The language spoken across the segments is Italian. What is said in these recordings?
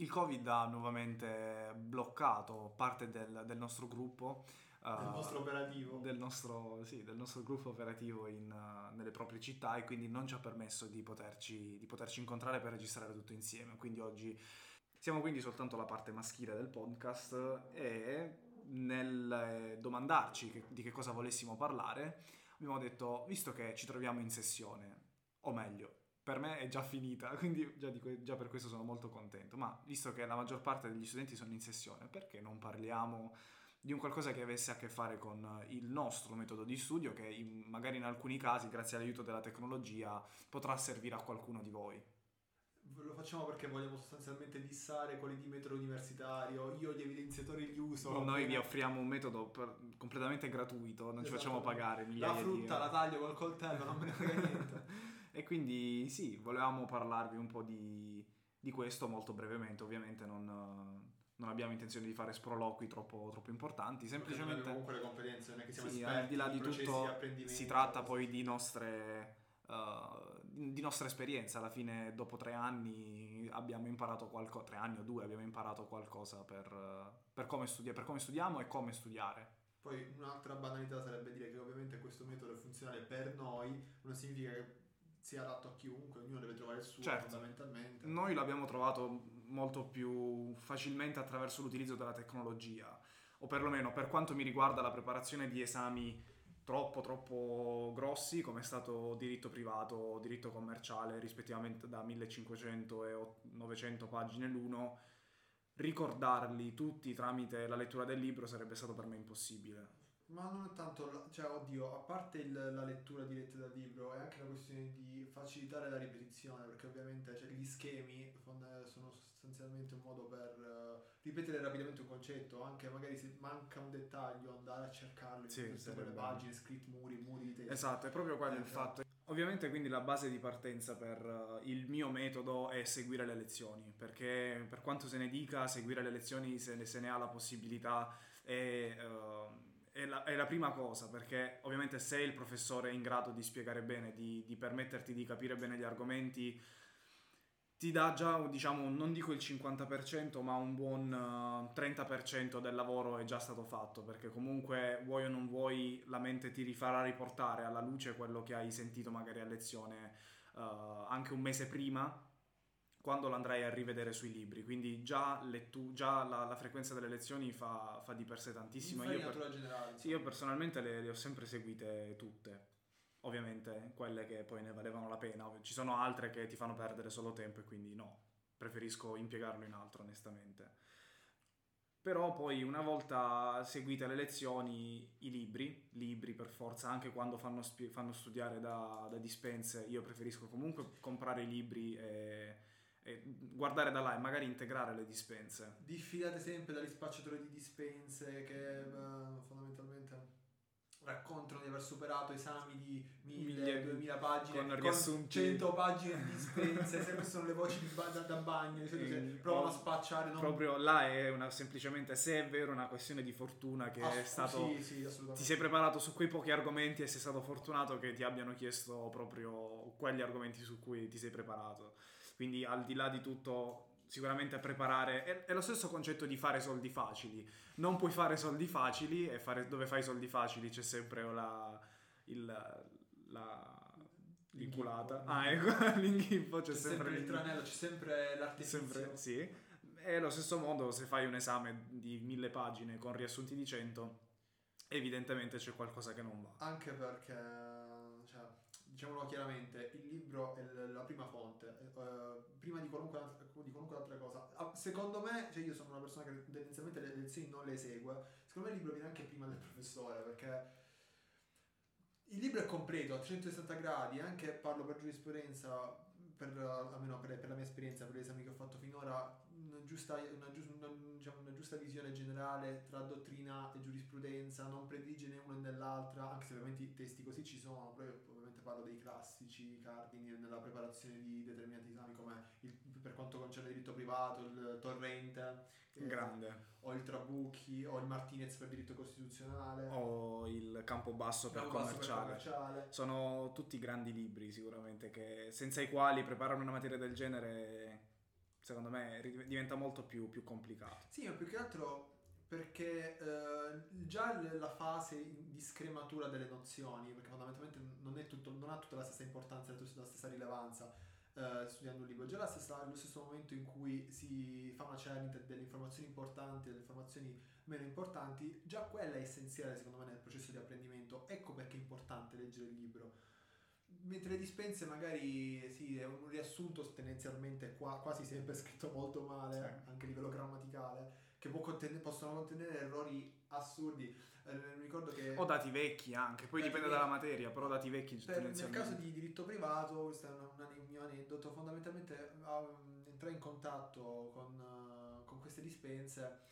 Il Covid ha nuovamente bloccato parte del, del nostro gruppo. uh, del nostro operativo. Del nostro, sì, del nostro gruppo operativo in, uh, nelle proprie città e quindi non ci ha permesso di poterci, di poterci incontrare per registrare tutto insieme. Quindi oggi siamo quindi soltanto la parte maschile del podcast e nel domandarci che, di che cosa volessimo parlare abbiamo detto, visto che ci troviamo in sessione, o meglio, per me è già finita, quindi già, dico, già, per questo sono molto contento. Ma visto che la maggior parte degli studenti sono in sessione, perché non parliamo di un qualcosa che avesse a che fare con il nostro metodo di studio, che in, magari in alcuni casi, grazie all'aiuto della tecnologia, potrà servire a qualcuno di voi? Lo facciamo perché vogliamo sostanzialmente dissare quelli di metodo universitario. Io gli evidenziatori li uso. Noi vi offriamo un metodo per, completamente gratuito, non esatto. ci facciamo pagare. La frutta la taglio col coltello, non me ne frega niente. E quindi sì, volevamo parlarvi un po' di, di questo molto brevemente, ovviamente non, non, abbiamo intenzione di fare sproloqui troppo, troppo importanti, semplicemente... comunque le competenze, non è che siamo sì, esperti, al di là di tutto si tratta poi di nostre... Uh, di nostra esperienza. Alla fine dopo tre anni abbiamo imparato qualcosa tre anni o due abbiamo imparato qualcosa per, uh, per, come studi- per come studiamo e come studiare. Poi un'altra banalità sarebbe dire che ovviamente questo metodo è funzionale per noi non significa che sia adatto a chiunque, ognuno deve trovare il suo certo. fondamentalmente. Noi l'abbiamo trovato molto più facilmente attraverso l'utilizzo della tecnologia, o perlomeno per quanto mi riguarda la preparazione di esami troppo troppo grossi come è stato diritto privato o diritto commerciale rispettivamente da 1500 e 900 pagine l'uno ricordarli tutti tramite la lettura del libro sarebbe stato per me impossibile ma non è tanto, cioè, oddio, a parte il, la lettura diretta dal libro, è anche una questione di facilitare la ripetizione, perché ovviamente cioè, gli schemi sono sostanzialmente un modo per uh, ripetere rapidamente un concetto, anche magari se manca un dettaglio, andare a cercarlo in sì, tutte quelle pagine, script muri, muri di testo. Esatto, è proprio quello eh, il fatto. Ovviamente quindi la base di partenza per uh, il mio metodo è seguire le lezioni, perché per quanto se ne dica, seguire le lezioni se ne, se ne ha la possibilità e... Uh, è la, è la, prima cosa, perché ovviamente se il professore è in grado di spiegare bene, di, di permetterti di capire bene gli argomenti, ti dà già, diciamo, non dico il 50%, ma un buon uh, eh, 30% del lavoro è già stato fatto, perché comunque vuoi o non vuoi, la mente ti rifarà riportare alla luce quello che hai sentito magari a lezione uh, anche un mese prima quando l'andrai a rivedere sui libri, quindi già, lettu- già la, la, frequenza delle lezioni fa, fa, di per sé tantissimo. Io, per- generale, sì, io personalmente le, le, ho sempre seguite tutte, ovviamente quelle che poi ne valevano la pena, ci sono altre che ti fanno perdere solo tempo e quindi no, preferisco impiegarlo in altro onestamente. Però poi una volta seguite le lezioni, i libri, libri per forza, anche quando fanno, spi- fanno studiare da, da dispense, io preferisco comunque comprare i libri e e guardare da là e magari integrare le dispense. Diffidate sempre dagli spacciatori di dispense che uh, fondamentalmente raccontano di aver superato esami di 1000-2000 pagine con, riassunti... 100 pagine di dispense se queste sono le voci ba- da, da, bagno solito mm, provano a spacciare non... proprio là è una, semplicemente se è vero una questione di fortuna che ah, è stato sì, sì, ti sei preparato su quei pochi argomenti e sei stato fortunato che ti abbiano chiesto proprio quegli argomenti su cui ti sei preparato quindi al di là di tutto sicuramente preparare è, è, lo stesso concetto di fare soldi facili. Non puoi fare soldi facili e fare, dove fai soldi facili c'è sempre la, il, la l'inculata ah ecco l'inghippo c'è, c'è sempre, sempre il tranello c'è sempre l'artifizio. Sempre, sì. E allo stesso modo se fai un esame di mille pagine con riassunti di 100 evidentemente c'è qualcosa che non va. Anche perché diciamolo chiaramente, il libro è la prima fonte, uh, prima di qualunque, altra, di qualunque, altra, cosa. Secondo me, cioè io sono una persona che tendenzialmente le lezioni non le esegue, secondo me il libro viene anche prima del professore, perché il libro è completo a 360 gradi, anche parlo per giurisprudenza, per, almeno per, per, la mia esperienza, per gli esami che ho fatto finora, una giusta, una, una, diciamo, una giusta, visione generale tra dottrina e giurisprudenza, non predilige né una né l'altra, anche se ovviamente i testi così ci sono, però io ovviamente parlo dei classici cardini nella preparazione di determinati esami come il, per quanto concerne il diritto privato, il torrente, eh, o il Trabucchi, o il Martinez per diritto costituzionale, o il Campobasso per, Campo commerciale. per commerciale. Sono tutti grandi libri sicuramente che senza i quali preparare una materia del genere secondo me diventa molto più, più complicato. Sì, ma più che altro perché eh, già la fase di scrematura delle nozioni, perché fondamentalmente non, tutto, non ha tutta la stessa importanza, la stessa rilevanza eh, studiando un libro, già la stessa, lo stesso momento in cui si fa una cernita delle informazioni importanti, delle informazioni meno importanti, già quella è essenziale secondo me nel processo di apprendimento, ecco perché è importante leggere il libro. Mentre le dispense magari sì, è un riassunto tendenzialmente qua, quasi sempre scritto molto male, Sì. anche a livello grammaticale, che può conten- possono contenere errori assurdi. Eh, ricordo che... O dati vecchi anche, poi dipende vecchi. dalla materia, però dati vecchi Per, nel caso di diritto privato, questo è un, un mio aneddoto, fondamentalmente um, entrai in contatto con, uh, con queste dispense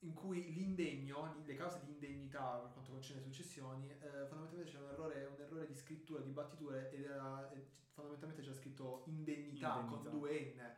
in cui l'indegno, le cause di indegnità per quanto concerne le successioni, eh, fondamentalmente c'era un errore, un errore di scrittura, di battiture ed era eh, fondamentalmente c'era scritto indennità, Indennità. con due N.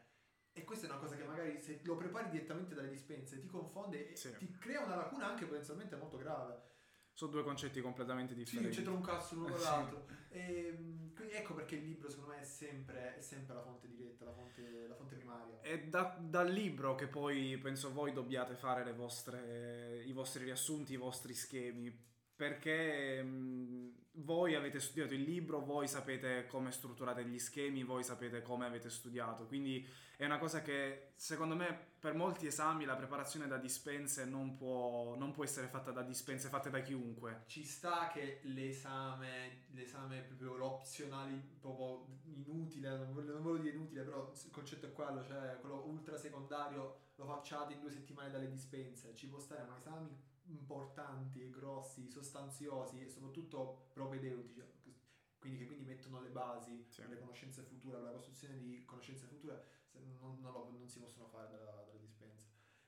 E questa è una cosa che magari se lo prepari direttamente dalle dispense ti confonde e Sì. ti crea una lacuna anche potenzialmente molto grave. Sono due concetti completamente Sì, differenti. c'entra un cazzo l'uno con Sì. l'altro. E, quindi ecco perché il libro secondo me è sempre, è sempre la fonte diretta, la fonte, la fonte primaria. È da- dal libro che poi penso voi dobbiate fare le vostre, i vostri riassunti, i vostri schemi, perché mh, voi avete studiato il libro, voi sapete come strutturate gli schemi, voi sapete come avete studiato, quindi è una cosa che secondo me per molti esami la preparazione da dispense non può, non può essere fatta da dispense fatte da chiunque. Ci sta che l'esame, l'esame proprio l'opzionale, proprio inutile, non voglio, dire inutile, però il concetto è quello, cioè quello ultra secondario lo facciate in due settimane dalle dispense, ci può stare, ma esami importanti, grossi, sostanziosi e soprattutto propedeutici, quindi che quindi mettono le basi Sì. per le conoscenze future, per la costruzione di conoscenze future, non, non lo- non si possono fare dalla- dispense.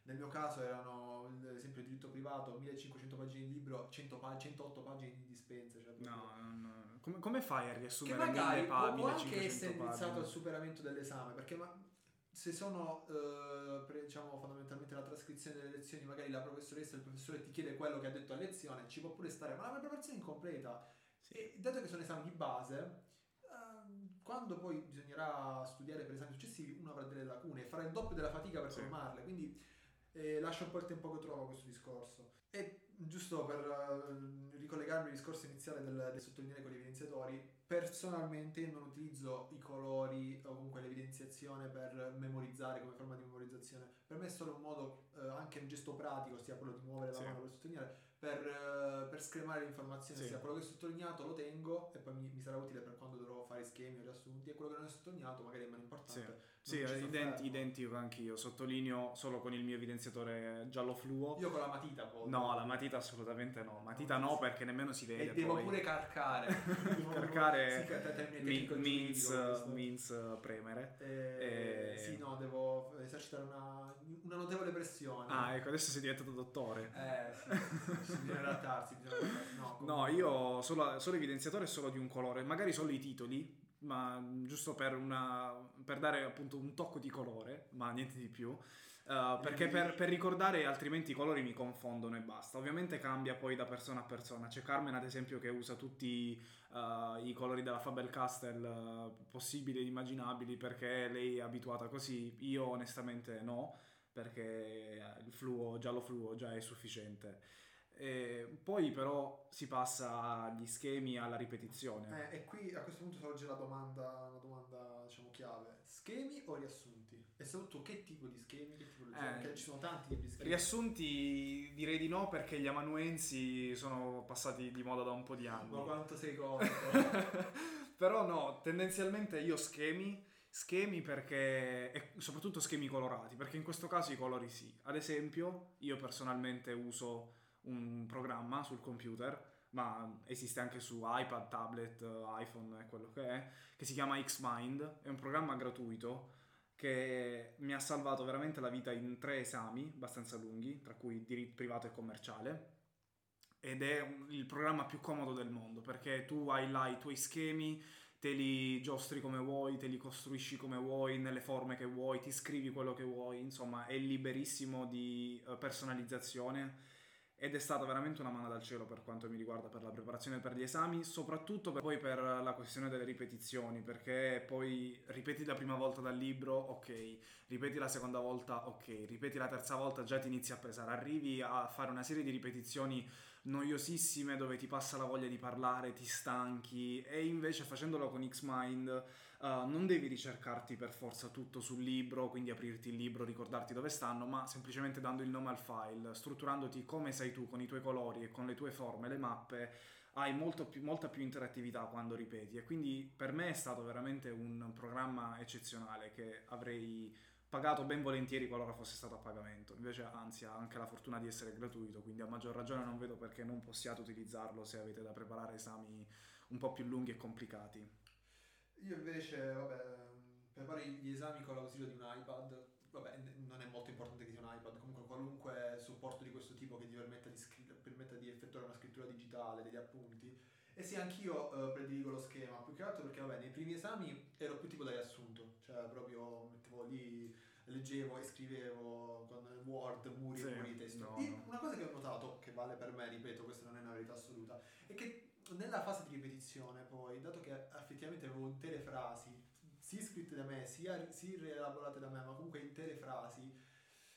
Nel mio caso erano, ad esempio, diritto privato, 1500 pagine di libro, 100 pa- 108 pagine di dispense. Cioè proprio- No, non- come, come fai a che riassumere magari mille può, pa- può anche 1500 essere indirizzato pagine? al superamento dell'esame, perché ma- se sono, eh, pre- diciamo, fondamentalmente la trascrizione delle lezioni, magari la professoressa o il professore ti chiede quello che ha detto a lezione, ci può pure stare, ma la preparazione è incompleta. Sì. E dato che sono esami di base, ehm, quando poi bisognerà studiare per esami successivi, uno avrà delle lacune e farà il doppio della fatica per Sì. colmarle. Quindi eh, lascia un po' il tempo che trova questo discorso. E giusto per eh, ricollegarmi al discorso iniziale del, del sottolineare con gli evidenziatori, personalmente io non utilizzo i colori o comunque l'evidenziazione per memorizzare come forma di memorizzazione. Per me è solo un modo, eh, anche un gesto pratico, sia quello di muovere la Sì. mano per sottolineare, per, eh, per scremare l'informazione, Sì. sia quello che è sottolineato lo tengo e poi mi, mi sarà utile per quando dovrò fare schemi o riassunti e quello che non è sottolineato magari è meno importante. Sì, ci ident- identico anch'io, sottolineo solo con il mio evidenziatore giallo fluo. Io con la matita poi. No, la matita assolutamente no, matita no perché nemmeno si vede E devo poi. pure carcare. Devo- Carcare sì, means, means, uh, premere. Eh, Eh, Sì, no, devo esercitare una, una notevole pressione. Ah, ecco, adesso sei diventato dottore. Eh, sì, sì, bisogna adattarsi, bisogna adattarsi. No, No, io solo, solo evidenziatore solo di un colore, magari solo i titoli, ma giusto per, una, per dare appunto un tocco di colore, ma niente di più. Uh, perché per, per ricordare altrimenti i colori mi confondono e basta. Ovviamente cambia poi da persona a persona. C'è Carmen, ad esempio, che usa tutti uh, i colori della Faber Castell uh, possibili ed immaginabili perché lei è abituata così. Io onestamente no, perché il fluo, giallo fluo già è sufficiente. E poi però si passa agli schemi alla ripetizione. Eh, e qui a questo punto sorge la domanda, una domanda diciamo chiave. Schemi o riassunti? E soprattutto che tipo di schemi? Che tipo di Eh, Perché ci sono tanti tipi di schemi. Riassunti direi di no perché gli amanuensi sono passati di moda da un po' di Ma anni. quanto sei comico. però no, tendenzialmente io schemi, schemi perché, e soprattutto schemi colorati, perché in questo caso i colori sì. Ad esempio, io personalmente uso un programma sul computer, ma esiste anche su iPad, tablet, iPhone e quello che è, che si chiama Xmind, è un programma gratuito che mi ha salvato veramente la vita in tre esami abbastanza lunghi, tra cui diritto privato e commerciale. Ed è il programma più comodo del mondo perché tu hai là i tuoi schemi, te li giostri come vuoi, te li costruisci come vuoi, nelle forme che vuoi, ti scrivi quello che vuoi, insomma è liberissimo di eh, personalizzazione ed è stata veramente una mano dal cielo per quanto mi riguarda per la preparazione per gli esami, soprattutto per, poi per la questione delle ripetizioni, perché poi ripeti la prima volta dal libro, ok, ripeti la seconda volta, ok, ripeti la terza volta, già ti inizi a pesare, arrivi a fare una serie di ripetizioni noiosissime dove ti passa la voglia di parlare, ti stanchi. E invece facendolo con Xmind Uh, non devi ricercarti per forza tutto sul libro, quindi aprirti il libro, ricordarti dove stanno, ma semplicemente dando il nome al file, strutturandoti come sei tu, con i tuoi colori e con le tue forme, le mappe, hai più, molta più interattività quando ripeti. E quindi per me è stato veramente un programma eccezionale che avrei pagato ben volentieri qualora fosse stato a pagamento. Invece, anzi, ha anche la fortuna di essere gratuito, quindi a maggior ragione non vedo perché non possiate utilizzarlo se avete da preparare esami un po' più lunghi e complicati. Io invece, vabbè, preparo gli esami con l'ausilio di un iPad. Vabbè, non è molto importante che sia un iPad, comunque qualunque supporto di questo tipo che ti permetta di, scri- permetta di effettuare una scrittura digitale, degli appunti. E sì, anch'io eh, prediligo lo schema, più che altro perché, vabbè, nei primi esami ero più tipo da riassunto, cioè proprio mettevo lì, leggevo e scrivevo con Word, muri e sì, muri di testo. No, no. Una cosa che ho notato, che vale per me, ripeto, questa non è una verità assoluta, è che nella fase di ripetizione poi, dato che effettivamente avevo intere frasi, sia scritte da me, sia, sia rielaborate da me, ma comunque intere frasi,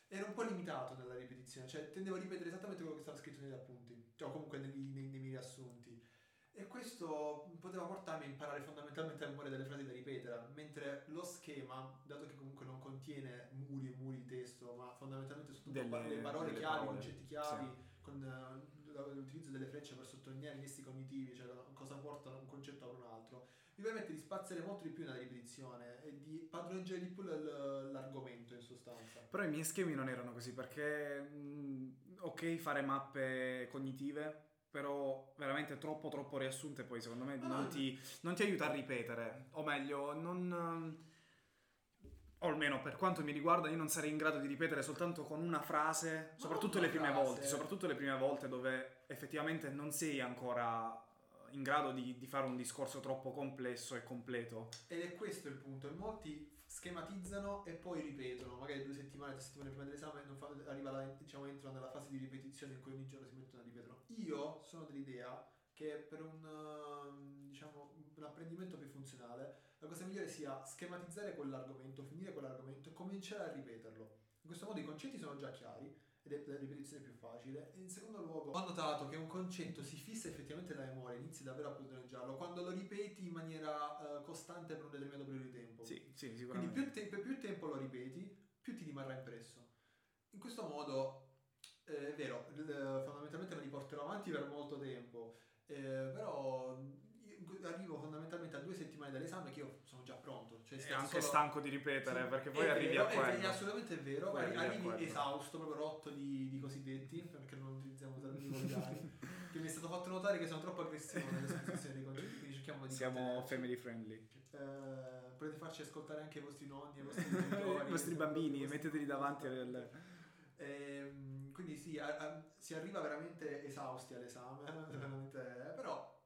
ero un po' limitato nella ripetizione, cioè tendevo a ripetere esattamente quello che stava scritto negli appunti, cioè comunque nei, nei, nei miei riassunti. E questo poteva portarmi a imparare fondamentalmente a memoria delle frasi da ripetere, mentre lo schema, dato che comunque non contiene muri e muri di testo, ma fondamentalmente sono tutte delle, parole chiavi, concetti chiavi, sì. Con l'utilizzo delle frecce per sottolineare i nesti cognitivi, cioè cosa porta un concetto a un altro, mi permette di spaziare molto di più nella ripetizione e di padroneggiare di più l'argomento in sostanza. Però i miei schemi non erano così perché, mh, ok, fare mappe cognitive, però veramente troppo troppo riassunte poi secondo me non, ti, non, ti, aiuta a ripetere, o meglio, non o almeno per quanto mi riguarda, io non sarei in grado di ripetere soltanto con una frase, soprattutto le prime frase. volte, soprattutto le prime volte dove effettivamente non sei ancora in grado di, di, fare un discorso troppo complesso e completo. Ed è questo il punto, molti schematizzano e poi ripetono, magari due settimane, tre settimane prima dell'esame fa, arriva la, diciamo, entrano nella fase di ripetizione in cui ogni giorno si mettono a ripetere. Io sono dell'idea che per un, diciamo, un apprendimento più funzionale la cosa migliore sia schematizzare quell'argomento, finire quell'argomento e cominciare a ripeterlo. In questo modo i concetti sono già chiari ed è la ripetizione più facile. E in secondo luogo, ho notato che un concetto si fissa effettivamente nella memoria, inizi davvero a padroneggiarlo quando lo ripeti in maniera uh, costante per un determinato periodo di tempo. Sì, sì, sicuramente. Quindi più, te- più tempo lo ripeti, più ti rimarrà impresso. In questo modo, eh, è vero, fondamentalmente me li porterò avanti per molto tempo, eh, però arrivo fondamentalmente a due settimane dall'esame che io sono già pronto. Cioè è anche solo... stanco di ripetere sì, perché poi arrivi vero, a quello. È, è assolutamente vero, poi arrivi, arrivi esausto, proprio rotto di, di cosiddetti, perché non utilizziamo termini volgari, che mi è stato fatto notare che sono troppo aggressivo nell'esposizione dei concetti, quindi cerchiamo di... Siamo family friendly. Eh, potete farci ascoltare anche i vostri nonni, i vostri genitori. I vostri bambini, metteteli davanti al... Ehm, quindi sì, a, a, si arriva veramente esausti all'esame, veramente, però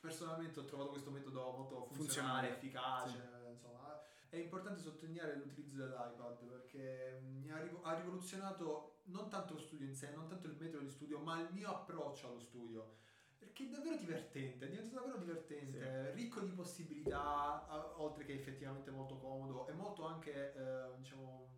personalmente ho trovato questo metodo molto funzionale, funzionale. efficace. Sì. Insomma, è importante sottolineare l'utilizzo dell'iPad perché mm, ha rivoluzionato non tanto lo studio in sé, non tanto il metodo di studio, ma il mio approccio allo studio. Perché è davvero divertente, è diventato davvero divertente, sì. ricco di possibilità, oltre che effettivamente molto comodo, e molto anche, eh, diciamo,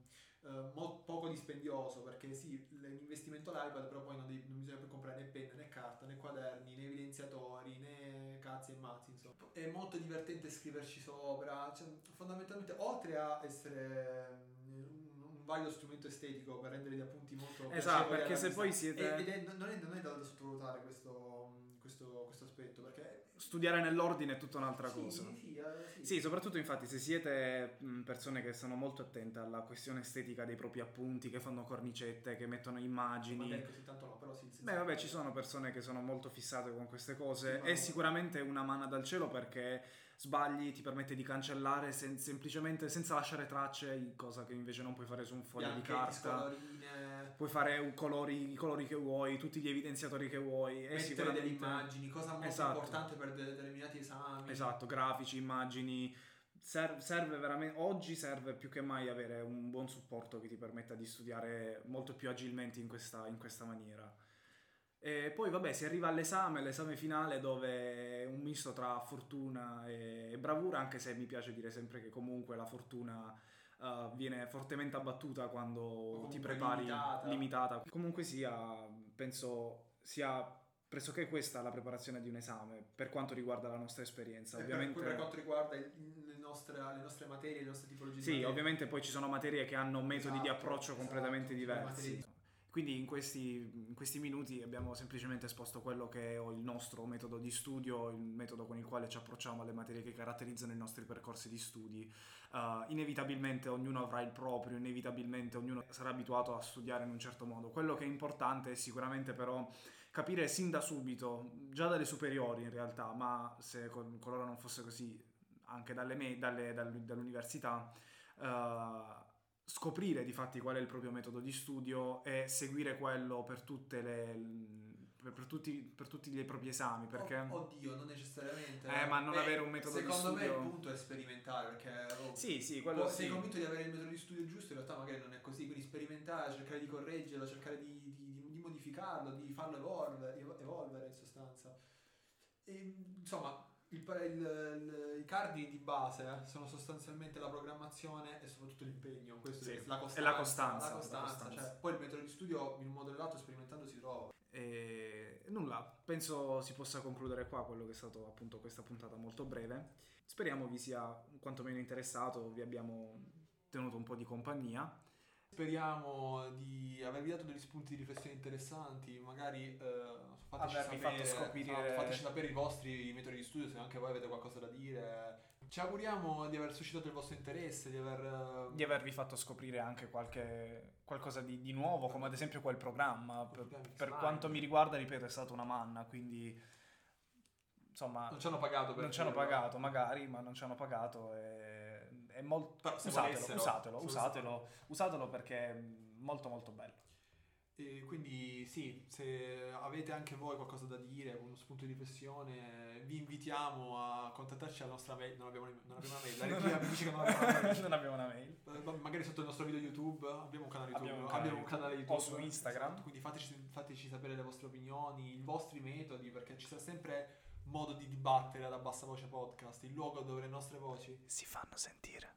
Mo- poco dispendioso perché sì, l'investimento all'iPad però poi non, devi, non, bisogna più comprare né penna né carta né quaderni né evidenziatori né cazzi e mazzi insomma. È molto divertente scriverci sopra cioè, fondamentalmente oltre a essere mm, un, valido strumento estetico per rendere gli appunti molto esatto perché se poi siete è, non, è, non è da sottovalutare questo, questo, questo aspetto perché studiare nell'ordine è tutta un'altra sì, cosa. Sì, sì. sì, soprattutto infatti se siete persone che sono molto attente alla questione estetica dei propri appunti, che fanno cornicette, che mettono immagini. Vabbè, così tanto no, però sì, Beh, vabbè, ci sono persone che sono molto fissate con queste cose. È sicuramente una mano dal cielo perché sbagli ti permette di cancellare sen- semplicemente senza lasciare tracce, cosa che invece non puoi fare su un foglio di carta. Puoi fare colori, i colori che vuoi, tutti gli evidenziatori che vuoi. Mettere sicuramente... delle immagini, cosa molto esatto. importante per determinati esami. Esatto, grafici, immagini. Serve, serve veramente, oggi serve più che mai avere un buon supporto che ti permetta di studiare molto più agilmente in questa, in questa maniera. E poi vabbè si arriva all'esame, l'esame finale dove è un misto tra fortuna e bravura, anche se mi piace dire sempre che comunque la fortuna uh, viene fortemente abbattuta quando ti prepari limitata. limitata. Comunque sia, penso sia pressoché questa la preparazione di un esame per quanto riguarda la nostra esperienza. E Ovviamente per, per quanto riguarda il- le, nostre, le nostre materie, le nostre tipologie di Sì, ovviamente poi ci sono materie che hanno metodi di Esatto, approccio esatto, completamente le diversi. Quindi in questi, in questi minuti abbiamo semplicemente esposto quello che è il nostro metodo di studio, il metodo con il quale ci approcciamo alle materie che caratterizzano i nostri percorsi di studi. Uh, inevitabilmente ognuno avrà il proprio, inevitabilmente ognuno sarà abituato a studiare in un certo modo. Quello che è importante è sicuramente però capire sin da subito, già dalle superiori in realtà, ma se col- qualora non fosse così anche dalle me- dalle- dal- dall'università, eh, scoprire di fatti qual è il proprio metodo di studio e seguire quello per tutte le per, per tutti, per tutti i propri esami perché oddio, non necessariamente. Eh, ma non avere un metodo di Secondo me il studio- punto è sperimentare perché oh, sì sì quello sì sei convinto di avere il metodo di studio giusto, in realtà magari non è così, quindi sperimentare, cercare di correggerlo, cercare di, di- di modificarlo, di farlo evolvere, evo- evolvere in sostanza. E, insomma, il il- il- i cardini di base sono sostanzialmente la programmazione e soprattutto l'impegno, questo Sì, è la costanza. la costanza, la costanza, la costanza. cioè, poi il metodo di studio in un modo o nell'altro sperimentando si trova. E nulla, penso si possa concludere qua quello che è stato appunto questa puntata molto breve. Speriamo vi sia quantomeno interessato, vi abbiamo tenuto un po' di compagnia. Speriamo di avervi dato degli spunti di riflessione interessanti, magari eh, fateci Avervi sapere, fatto scoprire- esatto, fateci sapere i vostri metodi di studio se anche voi avete qualcosa da dire. Ci auguriamo di aver suscitato il vostro interesse, di aver... eh, Di avervi fatto scoprire anche qualche, qualcosa di, di nuovo, come ad esempio quel programma. Per, Programmi per slide. quanto mi riguarda, ripeto, è stata una manna, quindi insomma Non ci hanno pagato per non ci hanno dirlo. pagato magari, ma non ci hanno pagato e, è molto... Usatelo, volessero, usatelo, usatelo, usatelo perché è molto molto bello. E quindi sì, se avete anche voi qualcosa da dire, uno spunto di riflessione, vi invitiamo a contattarci alla nostra mail. Non abbiamo, non abbiamo una mail, la regia mi dice che non abbiamo una mail. non abbiamo una mail. Eh, Magari sotto il nostro video YouTube abbiamo un canale YouTube, Abbiamo abbiamo un un, canale canale YouTube. O su Instagram. Esatto, quindi fateci, fateci sapere le vostre opinioni, i vostri metodi, perché ci sarà sempre modo di dibattere ad Abbassa Voce Podcast, il luogo dove le nostre voci Si fanno sentire.